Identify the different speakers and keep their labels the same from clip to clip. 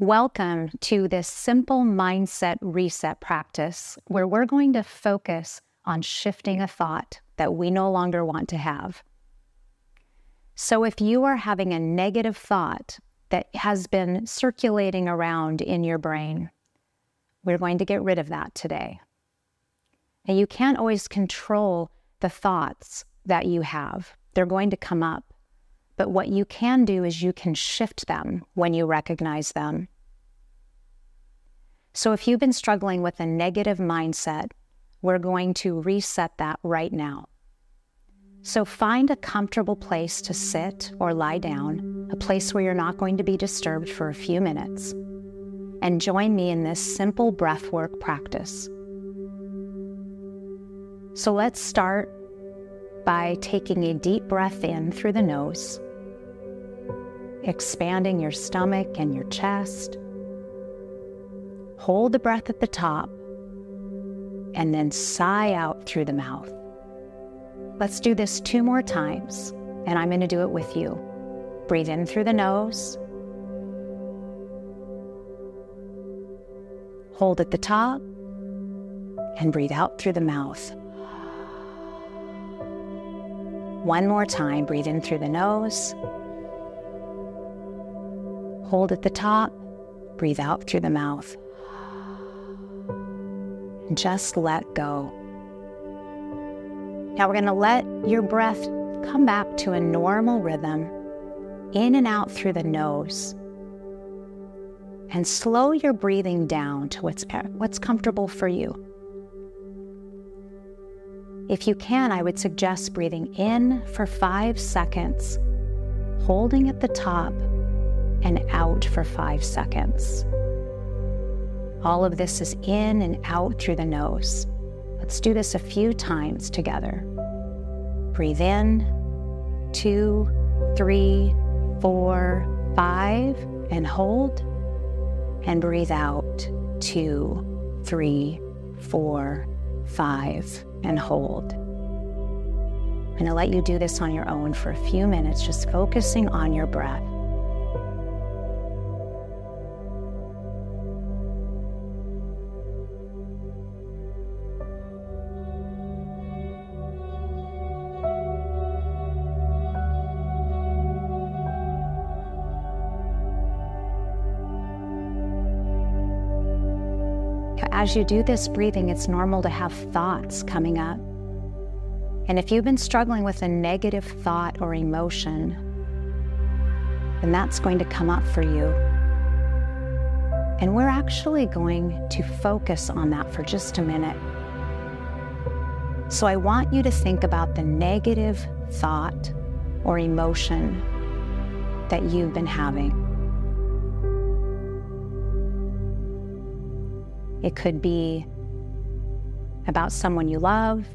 Speaker 1: Welcome to this simple mindset reset practice where we're going to focus on shifting a thought that we no longer want to have. So, if you are having a negative thought that has been circulating around in your brain, we're going to get rid of that today. And you can't always control the thoughts that you have, they're going to come up. But what you can do is you can shift them when you recognize them. So if you've been struggling with a negative mindset, we're going to reset that right now. So find a comfortable place to sit or lie down, a place where you're not going to be disturbed for a few minutes, and join me in this simple breathwork practice. So let's start by taking a deep breath in through the nose, expanding your stomach and your chest. Hold the breath at the top and then sigh out through the mouth. Let's do this two more times, and I'm going to do it with you. Breathe in through the nose. Hold at the top and breathe out through the mouth. One more time, breathe in through the nose. Hold at the top, breathe out through the mouth. Just let go. Now we're going to let your breath come back to a normal rhythm, in and out through the nose. And slow your breathing down to what's, what's comfortable for you. If you can, I would suggest breathing in for five seconds, holding at the top, and out for five seconds. All of this is in and out through the nose. Let's do this a few times together. Breathe in, two, three, four, five, and hold. And breathe out, two, three, four, five, and hold. I'm going to let you do this on your own for a few minutes, just focusing on your breath. As you do this breathing, it's normal to have thoughts coming up. And if you've been struggling with a negative thought or emotion, then that's going to come up for you. And we're actually going to focus on that for just a minute. So I want you to think about the negative thought or emotion that you've been having. It could be about someone you love.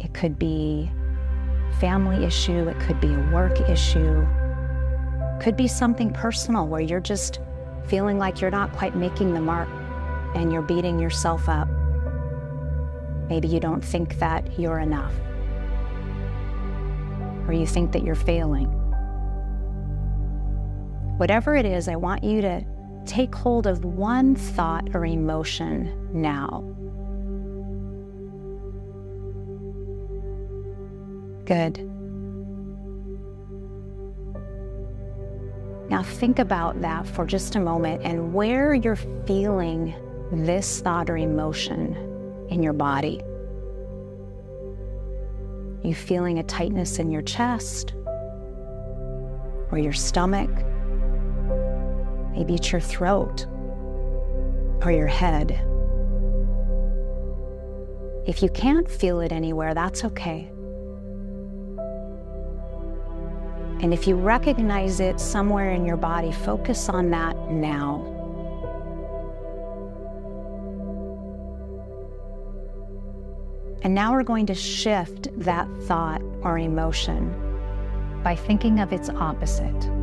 Speaker 1: It could be family issue. It could be a work issue. Could be something personal where you're just feeling like you're not quite making the mark and you're beating yourself up. Maybe you don't think that you're enough, or you think that you're failing. Whatever it is, I want you to take hold of one thought or emotion now. Good. Now think about that for just a moment and where you're feeling this thought or emotion in your body. Are you feeling a tightness in your chest or your stomach? Maybe it's your throat or your head. If you can't feel it anywhere, that's okay. And if you recognize it somewhere in your body, focus on that now. And now we're going to shift that thought or emotion by thinking of its opposite.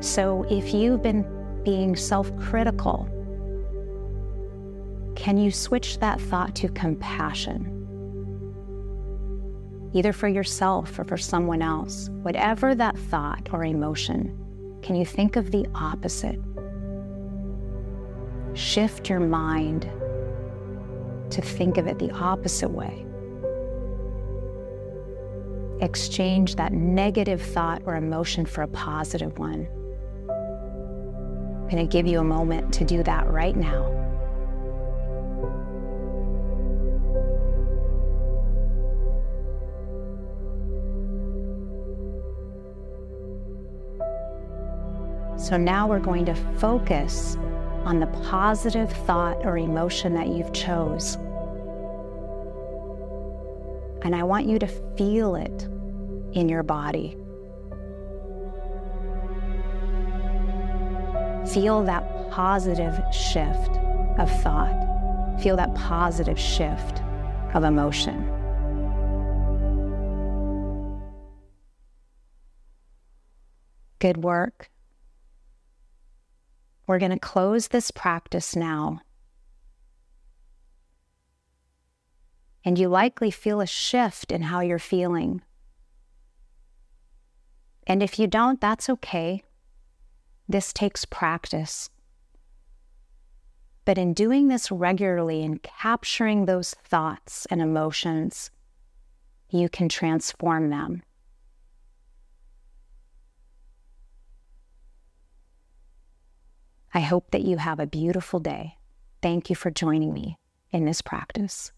Speaker 1: So if you've been being self critical, can you switch that thought to compassion? either for yourself or for someone else, whatever that thought or emotion, can you think of the opposite? Shift your mind to think of it the opposite way. Exchange that negative thought or emotion for a positive one. I'm going to give you a moment to do that right now. So now we're going to focus on the positive thought or emotion that you've chose. And I want you to feel it in your body. Feel that positive shift of thought. Feel that positive shift of emotion. Good work. We're going to close this practice now. And you likely feel a shift in how you're feeling. And if you don't, that's okay. This takes practice. But in doing this regularly and capturing those thoughts and emotions, you can transform them. I hope that you have a beautiful day. Thank you for joining me in this practice.